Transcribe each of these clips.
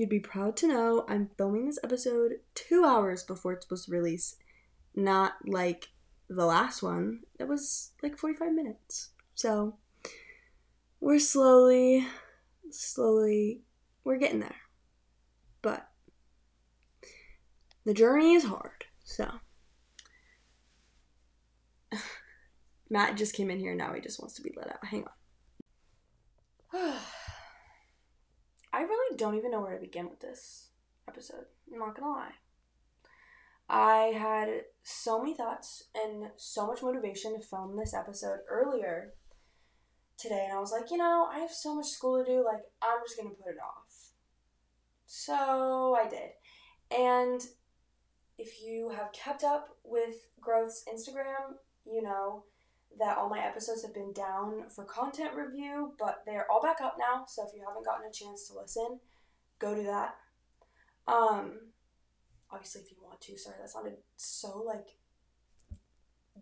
you'd be proud to know I'm filming this episode two hours before it's supposed to release, not like the last one. That was like 45 minutes. So we're slowly, slowly, we're getting there. But the journey is hard. So Matt just came in here now. He just wants to be let out. Hang on. I really don't even know where to begin with this episode. I'm not gonna lie. I had so many thoughts and so much motivation to film this episode earlier today, and I was like, you know, I have so much school to do, like, I'm just gonna put it off. So I did. And if you have kept up with Growth's Instagram, you know that all my episodes have been down for content review, but they're all back up now. So if you haven't gotten a chance to listen, go do that. Um, obviously, if you want to. Sorry, that sounded so like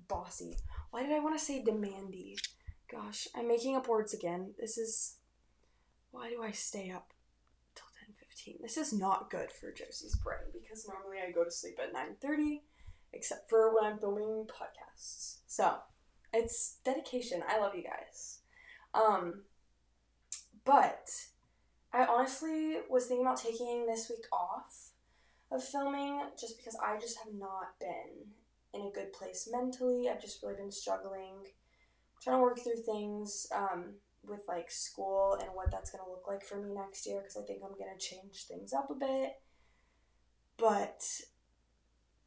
bossy. Why did I want to say demandy? Gosh, I'm making up words again. This is why do I stay up till 10:15? This is not good for Josie's brain because normally I go to sleep at 9:30 except for when I'm filming podcasts. So, it's dedication. I love you guys. Um, but I honestly was thinking about taking this week off of filming just because I just have not been in a good place mentally. I've just really been struggling, trying to work through things um, with like school and what that's going to look like for me next year because I think I'm going to change things up a bit. But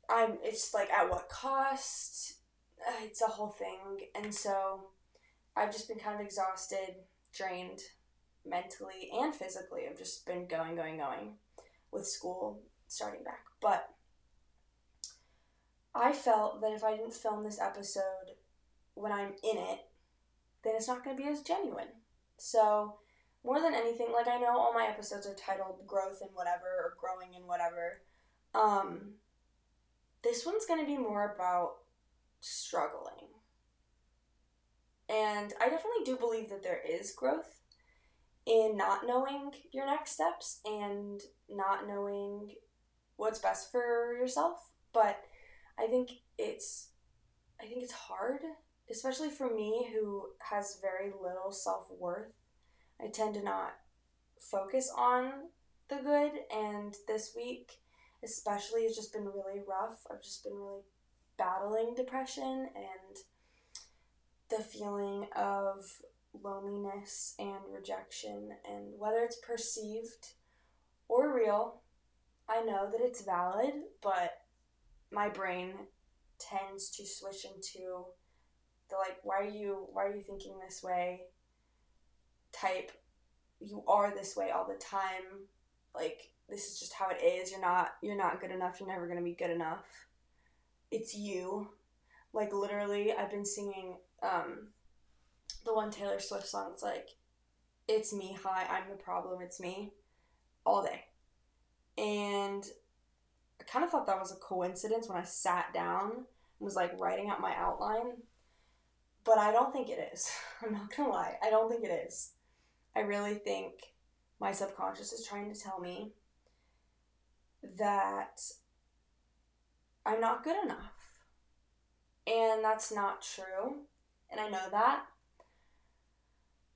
I'm, it's like at what cost? it's a whole thing. And so I've just been kind of exhausted, drained mentally and physically. I've just been going, going, going with school starting back. But I felt that if I didn't film this episode when I'm in it, then it's not going to be as genuine. So, more than anything, like I know all my episodes are titled growth and whatever or growing and whatever. Um, this one's going to be more about struggling. And I definitely do believe that there is growth in not knowing your next steps and not knowing what's best for yourself. But I think it's I think it's hard, especially for me who has very little self-worth. I tend to not focus on the good and this week especially has just been really rough. I've just been really battling depression and the feeling of loneliness and rejection, and whether it's perceived or real, I know that it's valid, but my brain tends to switch into the like why are you why are you thinking this way type. You are this way all the time. Like this is just how it is. You're not you're not good enough. You're never going to be good enough it's you. Like literally, I've been singing um, the one Taylor Swift song. It's like, it's me. Hi, I'm the problem. It's me, all day. And I kind of thought that was a coincidence when I sat down and was like writing out my outline. But I don't think it is. I'm not gonna lie. I don't think it is. I really think my subconscious is trying to tell me that I'm not good enough. And that's not true. And I know that.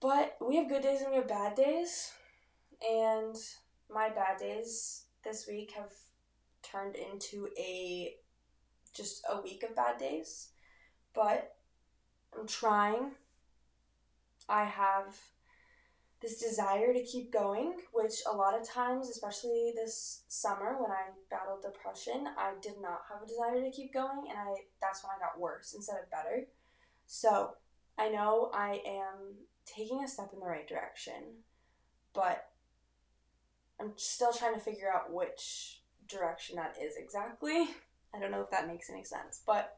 But we have good days and we have bad days. And my bad days this week have turned into a just a week of bad days. But I'm trying. I have this desire to keep going, which a lot of times, especially this summer when I battled depression, I did not have a desire to keep going, and I that's when I got worse instead of better. So I know I am taking a step in the right direction, but I'm still trying to figure out which direction that is exactly. I don't know if that makes any sense, but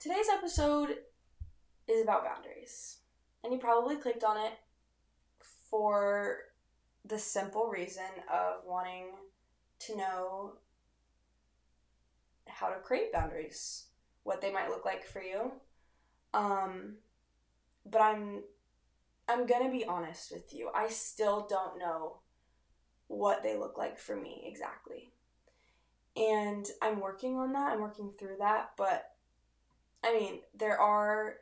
today's episode is about boundaries. And you probably clicked on it for the simple reason of wanting to know how to create boundaries, what they might look like for you. Um, but I'm I'm gonna be honest with you. I still don't know what they look like for me exactly. And I'm working on that, I'm working through that, but I mean, there are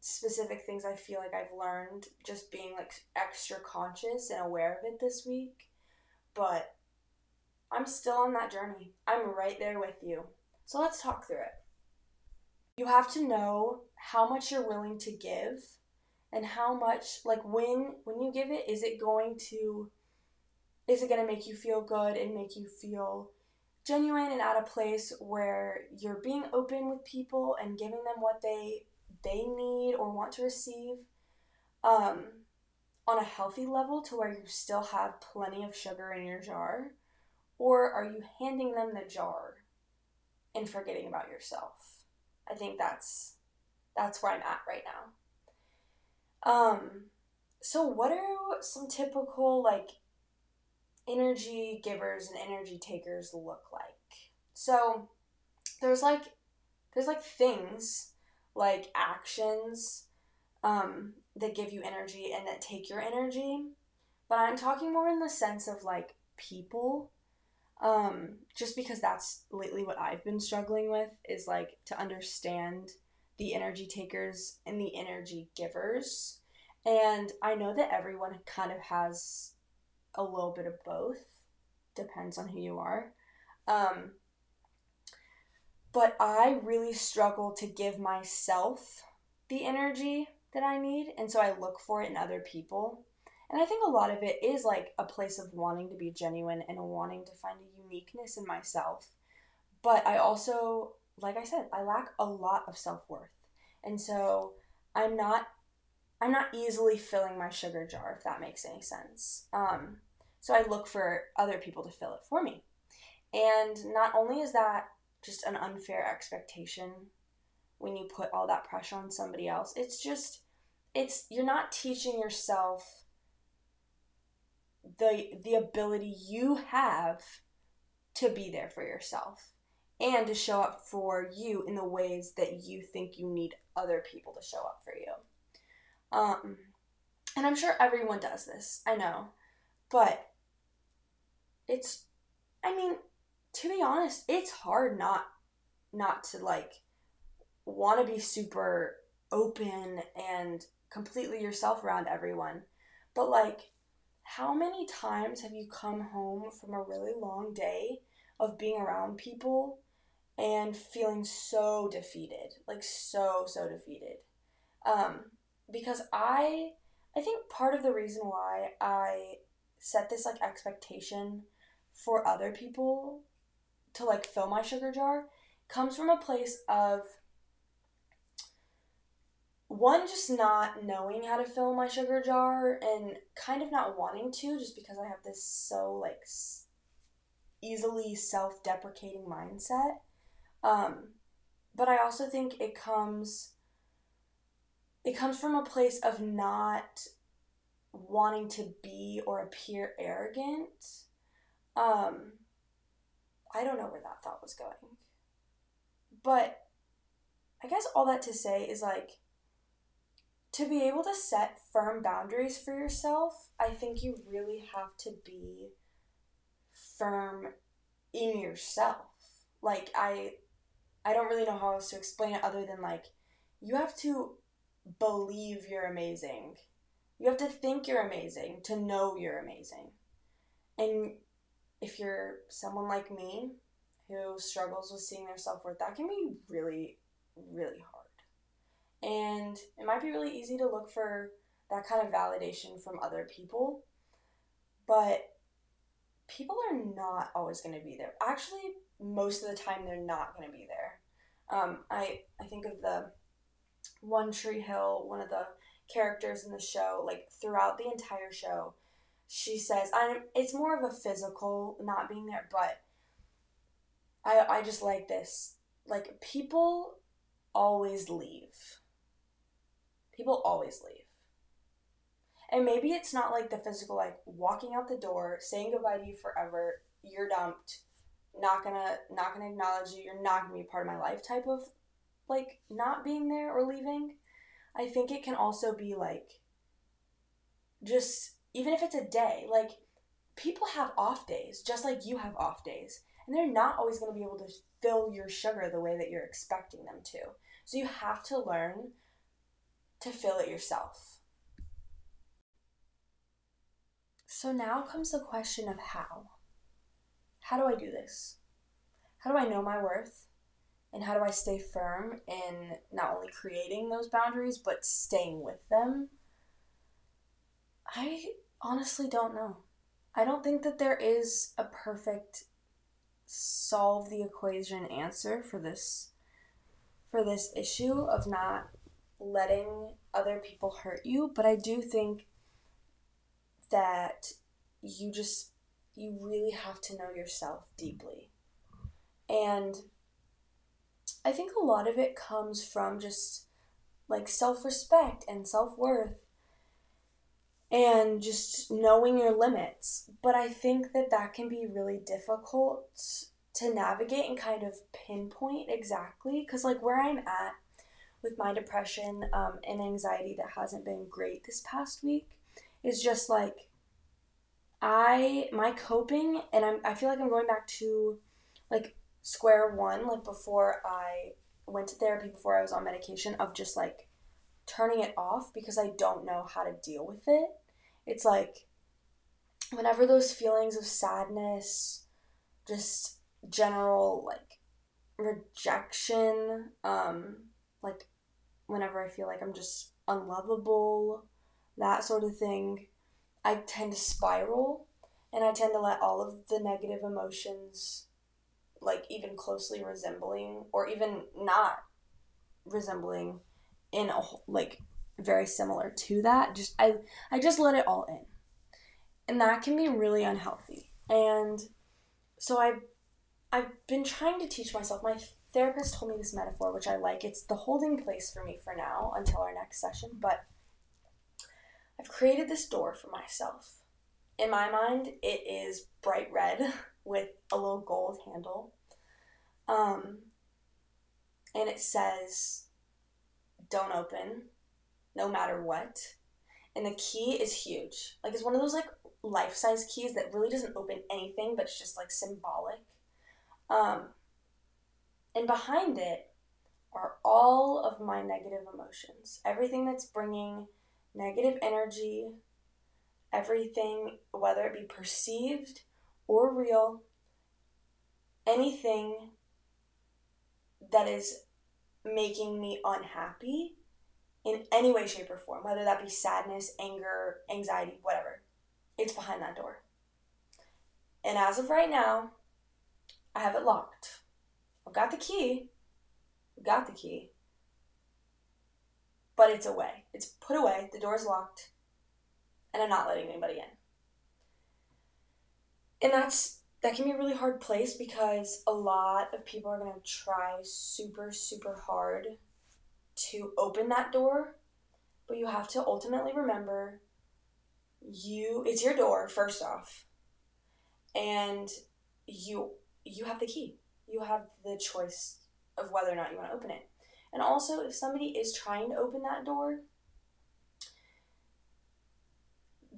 specific things I feel like I've learned just being like extra conscious and aware of it this week. But I'm still on that journey. I'm right there with you. So let's talk through it. You have to know how much you're willing to give and how much like when when you give it is it going to is it going to make you feel good and make you feel genuine and at a place where you're being open with people and giving them what they they need or want to receive um, on a healthy level to where you still have plenty of sugar in your jar? Or are you handing them the jar and forgetting about yourself? I think that's that's where i'm at right now. Um so what are some typical like energy givers and energy takers look like. So there's like there's like things like actions um, that give you energy and that take your energy, but I'm talking more in the sense of like people. Um, just because that's lately what I've been struggling with is like to understand the energy takers and the energy givers. And I know that everyone kind of has a little bit of both. Depends on who you are. Um, but I really struggle to give myself the energy that I need, and so I look for it in other people. And I think a lot of it is like a place of wanting to be genuine and wanting to find a uniqueness in myself. But I also, like I said, I lack a lot of self worth. And so I'm not I'm not easily filling my sugar jar, if that makes any sense. Um, so I look for other people to fill it for me. And not only is that just an unfair expectation when you put all that pressure on somebody else, it's just, it's, you're not teaching yourself the the ability you have to be there for yourself and to show up for you in the ways that you think you need other people to show up for you. Um, and I'm sure everyone does this, I know. But it's, I mean, to be honest, it's hard not, not to like want to be super open and completely yourself around everyone. But like, how many times have you come home from a really long day of being around people and feeling so defeated? Like, so, so defeated. Um, because I I think part of the reason why I set this like expectation for other people to like fill my sugar jar comes from a place of one just not knowing how to fill my sugar jar and kind of not wanting to just because I have this so like easily self-deprecating mindset um but I also think it comes it comes from a place of not wanting to be or appear arrogant. Um, I don't know where that thought was going. But I guess all that to say is like to be able to set firm boundaries for yourself, I think you really have to be firm in yourself. Like I I don't really know how else to explain it other than like you have to believe you're amazing. You have to think you're amazing to know you're amazing. And if you're someone like me who struggles with seeing their self worth, that can be really, really hard. And it might be really easy to look for that kind of validation from other people, but people are not always going to be there. Actually, most of the time, they're not going to be there. Um, I, I think of the One Tree Hill, one of the characters in the show, like throughout the entire show, she says, "I'm." It's more of a physical not being there, but I I just like this. Like people always leave. People always leave. And maybe it's not like the physical, like walking out the door, saying goodbye to you forever, you're dumped, not gonna not gonna acknowledge you, you're not gonna be part of my life type of like not being there or leaving, I think it can also be like just even if it's a day, like people have off days, just like you have off days. And they're not always going to be able to fill your sugar the way that you're expecting them to. So you have to learn to fill it yourself. So now comes the question of how. How do I do this? How do I know my worth? And how do I stay firm in not only creating those boundaries, but staying with them? I honestly don't know. I don't think that there is a perfect solve the equation answer for this for this issue of not letting other people hurt you, but I do think that you just you really have to know yourself deeply. And I think a lot of it comes from just like self-respect and self-worth and just knowing your limits. But I think that that can be really difficult to navigate and kind of pinpoint exactly because, like, where I'm at with my depression um, and anxiety that hasn't been great this past week is just like I my coping and I'm I feel like I'm going back to like square one like before I went to therapy before I was on medication of just like turning it off because I don't know how to deal with it it's like whenever those feelings of sadness, just general like rejection, um, like whenever I feel like I'm just unlovable, that sort of thing, I tend to spiral and I tend to let all of the negative emotions, like even closely resembling or even not resembling in a like very similar to that. Just I I just let it all in. And that can be really unhealthy. And so I I've been trying to teach myself. My therapist told me this metaphor which I like. It's the holding place for me for now until our next session, but I've created this door for myself. In my mind, it is bright red with a little gold handle. Um, and it says, Don't open, no matter what. And the key is huge. Like it's one of those like life size keys that really doesn't open anything, but it's just like symbolic. Um, and behind it are all of my negative emotions. Everything that's bringing negative energy, everything, whether it be perceived or real, anything that is making me unhappy in any way, shape, or form, whether that be sadness, anger, anxiety, whatever. It's behind that door. And as of right now, I have it locked. I've got the key. I've got the key. But it's away. It's put away. The door's locked. And I'm not letting anybody in. And that's that can be a really hard place because a lot of people are going to try super super hard to open that door, but you have to ultimately remember you it's your door first off. And you you have the key. You have the choice of whether or not you want to open it. And also if somebody is trying to open that door,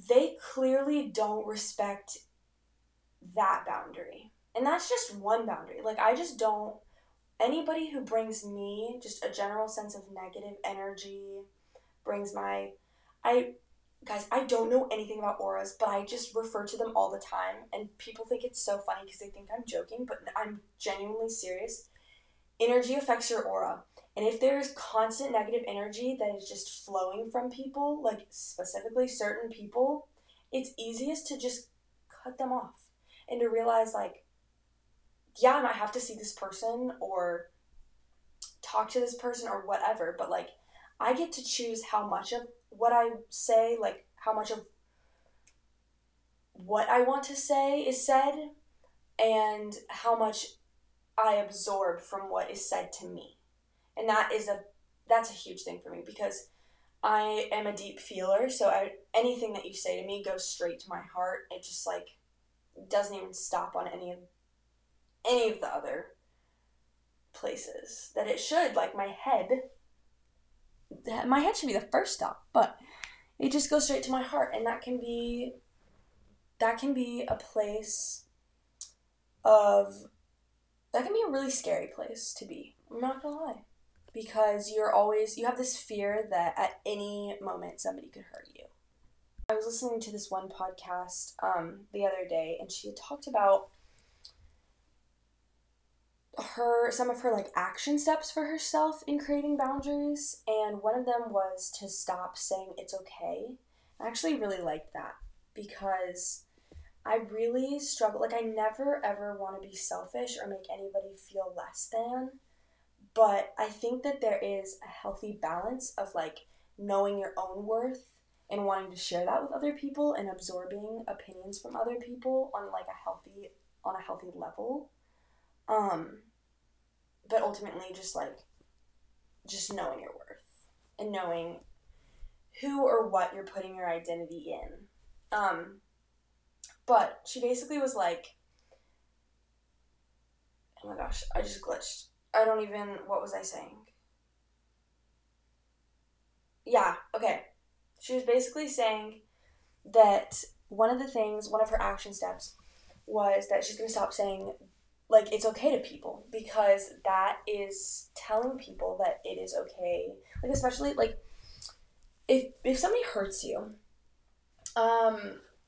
they clearly don't respect that boundary. And that's just one boundary. Like I just don't anybody who brings me just a general sense of negative energy brings my I guys, I don't know anything about auras, but I just refer to them all the time and people think it's so funny because they think I'm joking, but I'm genuinely serious. Energy affects your aura. And if there's constant negative energy that is just flowing from people, like specifically certain people, it's easiest to just cut them off and to realize like yeah, I might have to see this person or talk to this person or whatever, but like I get to choose how much of what I say, like how much of what I want to say is said and how much I absorb from what is said to me. And that is a that's a huge thing for me because I am a deep feeler, so I, anything that you say to me goes straight to my heart. It just like doesn't even stop on any of any of the other places that it should. Like my head, my head should be the first stop, but it just goes straight to my heart, and that can be that can be a place of that can be a really scary place to be. I'm not gonna lie. Because you're always you have this fear that at any moment somebody could hurt you. I was listening to this one podcast um, the other day and she had talked about her some of her like action steps for herself in creating boundaries and one of them was to stop saying it's okay. I actually really liked that because i really struggle like i never ever want to be selfish or make anybody feel less than but i think that there is a healthy balance of like knowing your own worth and wanting to share that with other people and absorbing opinions from other people on like a healthy on a healthy level um, but ultimately, just like, just knowing your worth and knowing who or what you're putting your identity in. Um, but she basically was like, oh my gosh, I just glitched. I don't even, what was I saying? Yeah, okay. She was basically saying that one of the things, one of her action steps was that she's going to stop saying like it's okay to people because that is telling people that it is okay. Like especially like if if somebody hurts you um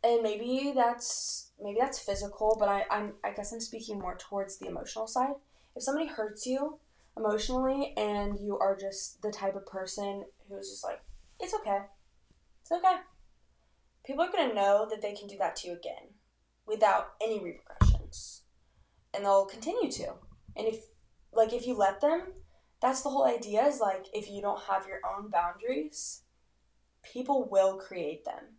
and maybe that's maybe that's physical but I, I'm I guess I'm speaking more towards the emotional side. If somebody hurts you emotionally and you are just the type of person who's just like it's okay. It's okay. People are gonna know that they can do that to you again without any repercussions and they'll continue to. And if like if you let them, that's the whole idea is like if you don't have your own boundaries, people will create them.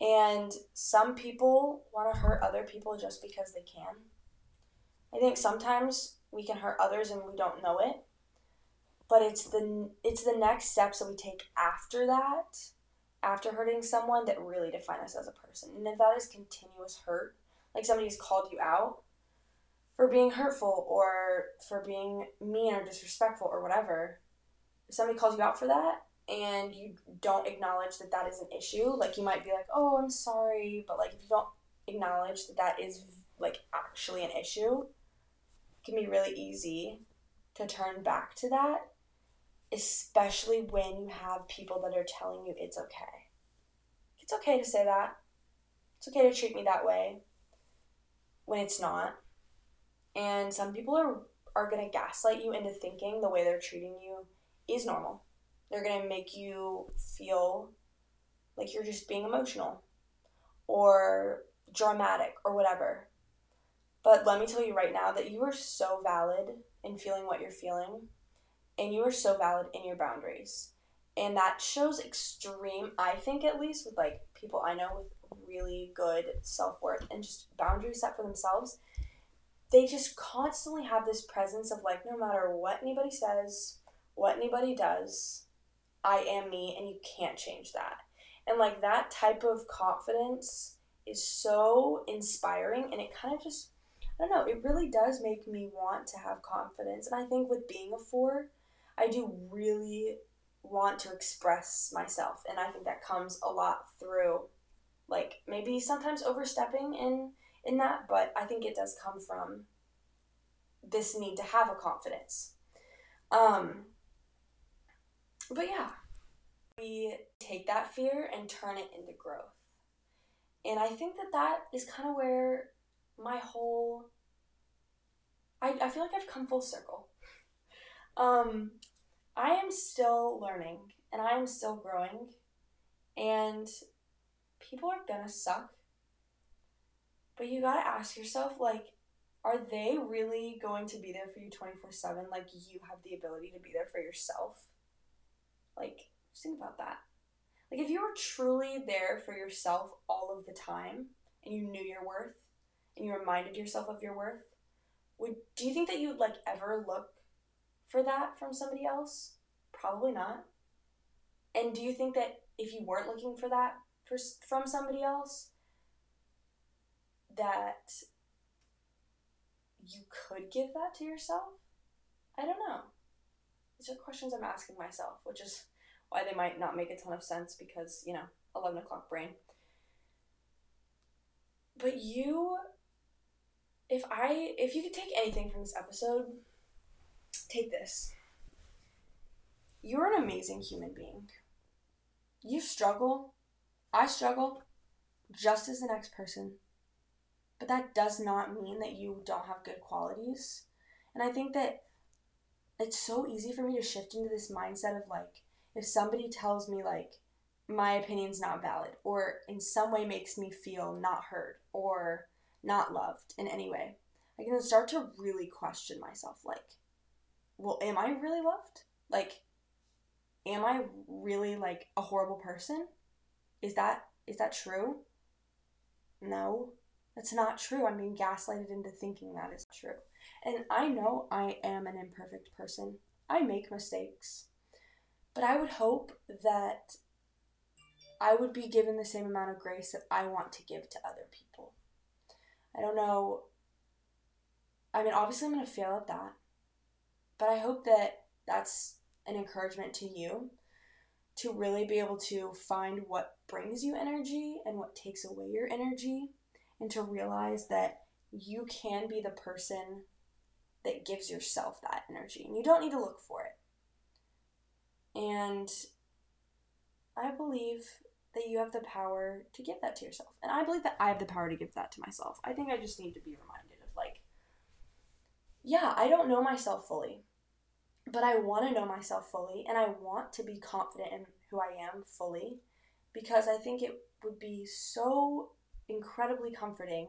And some people want to hurt other people just because they can. I think sometimes we can hurt others and we don't know it. But it's the it's the next steps that we take after that, after hurting someone that really define us as a person. And if that is continuous hurt, like somebody's called you out, for being hurtful or for being mean or disrespectful or whatever, if somebody calls you out for that and you don't acknowledge that that is an issue, like you might be like, oh, I'm sorry, but like if you don't acknowledge that that is like actually an issue, it can be really easy to turn back to that, especially when you have people that are telling you it's okay. It's okay to say that. It's okay to treat me that way when it's not. And some people are, are going to gaslight you into thinking the way they're treating you is normal. They're going to make you feel like you're just being emotional or dramatic or whatever. But let me tell you right now that you are so valid in feeling what you're feeling, and you are so valid in your boundaries. And that shows extreme, I think at least, with like people I know with really good self worth and just boundaries set for themselves they just constantly have this presence of like no matter what anybody says, what anybody does, I am me and you can't change that. And like that type of confidence is so inspiring and it kind of just I don't know, it really does make me want to have confidence. And I think with being a four, I do really want to express myself. And I think that comes a lot through like maybe sometimes overstepping in in that, but I think it does come from this need to have a confidence. Um, but yeah, we take that fear and turn it into growth. And I think that that is kind of where my whole I, I feel like I've come full circle. Um, I am still learning and I am still growing, and people are gonna suck. But you gotta ask yourself, like, are they really going to be there for you 24 7 like you have the ability to be there for yourself? Like, just think about that. Like, if you were truly there for yourself all of the time and you knew your worth and you reminded yourself of your worth, would do you think that you would like ever look for that from somebody else? Probably not. And do you think that if you weren't looking for that for, from somebody else, that you could give that to yourself? I don't know. These are questions I'm asking myself, which is why they might not make a ton of sense because, you know, 11 o'clock brain. but you if I if you could take anything from this episode, take this. You're an amazing human being. You struggle. I struggle just as the next person. But that does not mean that you don't have good qualities. And I think that it's so easy for me to shift into this mindset of like, if somebody tells me like my opinion's not valid or in some way makes me feel not heard or not loved in any way, I can start to really question myself like, well, am I really loved? Like, am I really like a horrible person? Is that is that true? No, that's not true. I'm being gaslighted into thinking that is true. And I know I am an imperfect person. I make mistakes. But I would hope that I would be given the same amount of grace that I want to give to other people. I don't know. I mean, obviously, I'm going to fail at that. But I hope that that's an encouragement to you to really be able to find what brings you energy and what takes away your energy, and to realize that you can be the person that gives yourself that energy, and you don't need to look for it. And I believe that you have the power to give that to yourself. And I believe that I have the power to give that to myself. I think I just need to be reminded of, like, yeah, I don't know myself fully but I want to know myself fully and I want to be confident in who I am fully because I think it would be so incredibly comforting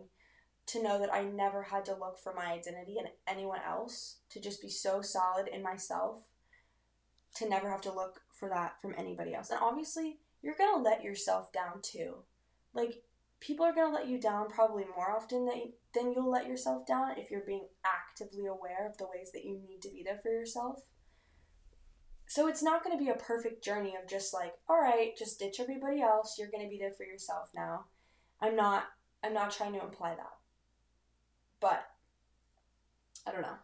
to know that I never had to look for my identity in anyone else, to just be so solid in myself, to never have to look for that from anybody else. And obviously, you're going to let yourself down too. Like, people are going to let you down probably more often than, than you'll let yourself down if you're being actively aware of the ways that you need to be there for yourself. So it's not going to be a perfect journey of just like, all right, just ditch everybody else. You're going to be there for yourself now. I'm not I'm not trying to imply that. But I don't know.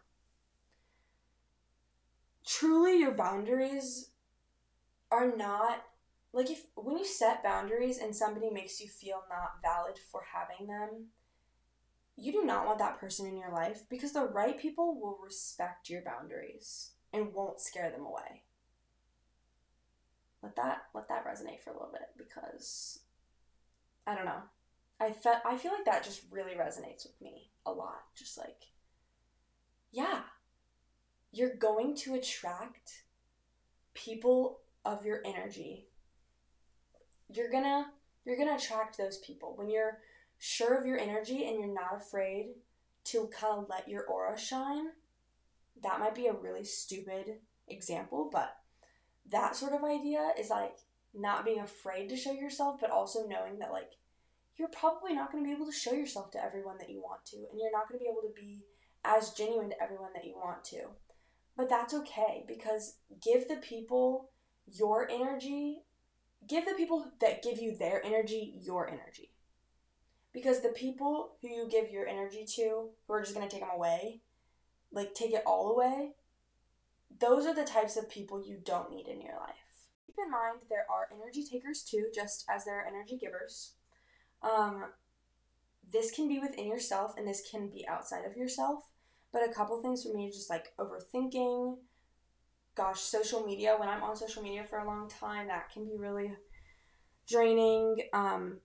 Truly your boundaries are not like if when you set boundaries and somebody makes you feel not valid for having them, you do not want that person in your life because the right people will respect your boundaries and won't scare them away let that let that resonate for a little bit because I don't know. I felt I feel like that just really resonates with me a lot. Just like yeah, you're going to attract people of your energy. You're gonna you're gonna attract those people when you're sure of your energy and you're not afraid to kind of let your aura shine. That might be a really stupid example, but that sort of idea is like not being afraid to show yourself, but also knowing that like you're probably not going to be able to show yourself to everyone that you want to, and you're not going to be able to be as genuine to everyone that you want to. But that's okay because give the people your energy, give the people that give you their energy your energy. Because the people who you give your energy to, who are just going to take them away, like take it all away, those are the types of people you don't need in your life. Keep in mind there are energy takers too, just as there are energy givers. Um, this can be within yourself and this can be outside of yourself. But a couple things for me just like overthinking. Gosh, social media, when I'm on social media for a long time, that can be really draining. Um,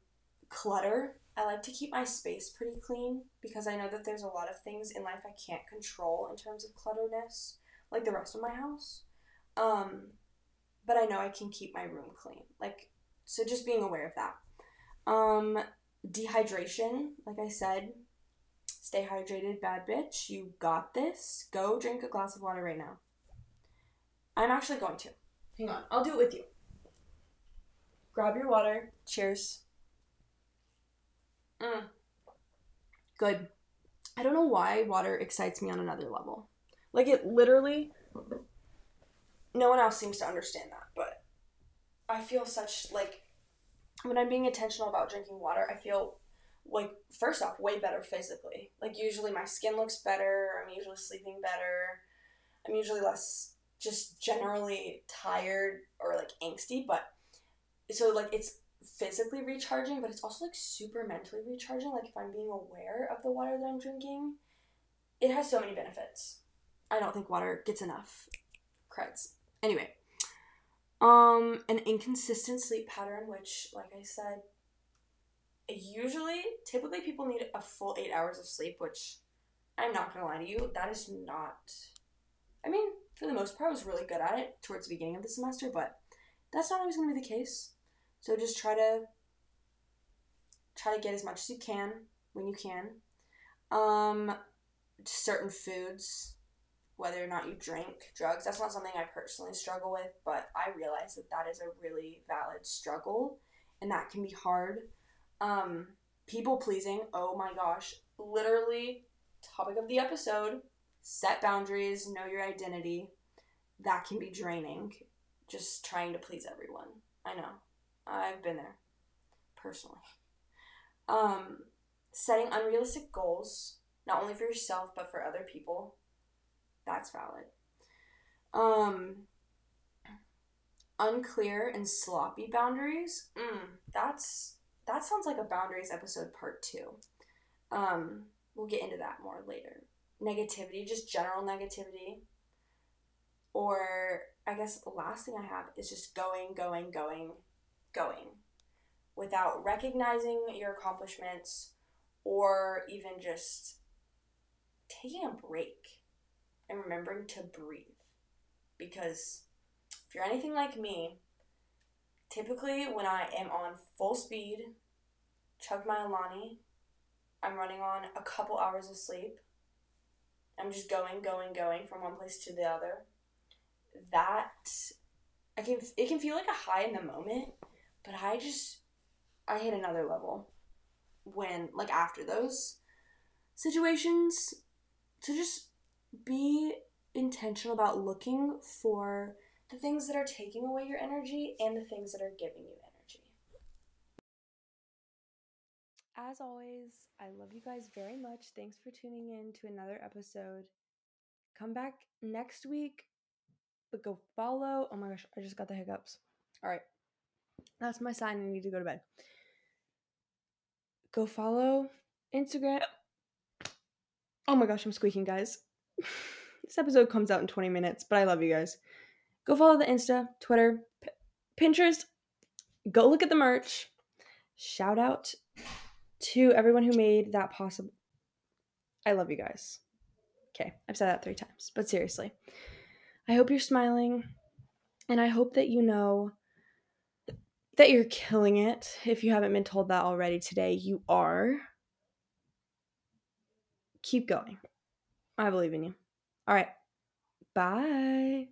clutter. I like to keep my space pretty clean because I know that there's a lot of things in life I can't control in terms of clutterness like the rest of my house. Um, but I know I can keep my room clean. Like, so just being aware of that. Um, dehydration, like I said, stay hydrated, bad bitch. You got this. Go drink a glass of water right now. I'm actually going to. Hang on, I'll do it with you. Grab your water. Cheers. Mm. Good. I don't know why water excites me on another level. Like it literally no one else seems to understand that, but I feel such like when I'm being intentional about drinking water, I feel like first off way better physically. Like usually my skin looks better, I'm usually sleeping better. I'm usually less just generally tired or like angsty, but so like it's physically recharging, but it's also like super mentally recharging. Like if I'm being aware of the water that I'm drinking, it has so many benefits. I don't think water gets enough creds. Anyway, um, an inconsistent sleep pattern, which, like I said, usually, typically people need a full eight hours of sleep, which I'm not gonna lie to you, that is not. I mean, for the most part, I was really good at it towards the beginning of the semester, but that's not always gonna be the case. So just try to try to get as much as you can when you can. Um, certain foods, whether or not you drink drugs, that's not something I personally struggle with, but I realize that that is a really valid struggle, and that can be hard. Um, people pleasing, oh my gosh, literally topic of the episode. Set boundaries, know your identity. That can be draining. Just trying to please everyone. I know. I've been there personally. Um, setting unrealistic goals, not only for yourself but for other people. That's valid. Um, unclear and sloppy boundaries. Mm, that's that sounds like a boundaries episode part two. Um, we'll get into that more later. Negativity, just general negativity. Or I guess the last thing I have is just going, going, going, going without recognizing your accomplishments or even just taking a break and remembering to breathe. Because if you're anything like me, typically when I am on full speed, chug my Alani, I'm running on a couple hours of sleep. I'm just going, going, going from one place to the other. That I can it can feel like a high in the moment, but I just I hit another level when like after those situations to just be intentional about looking for the things that are taking away your energy and the things that are giving you energy. As always, I love you guys very much. Thanks for tuning in to another episode. Come back next week, but go follow. Oh my gosh, I just got the hiccups. All right. That's my sign. I need to go to bed. Go follow Instagram. Oh my gosh, I'm squeaking, guys. This episode comes out in 20 minutes, but I love you guys. Go follow the Insta, Twitter, P- Pinterest. Go look at the merch. Shout out to everyone who made that possible. I love you guys. Okay, I've said that three times, but seriously. I hope you're smiling, and I hope that you know that you're killing it. If you haven't been told that already today, you are. Keep going. I believe in you. All right. Bye.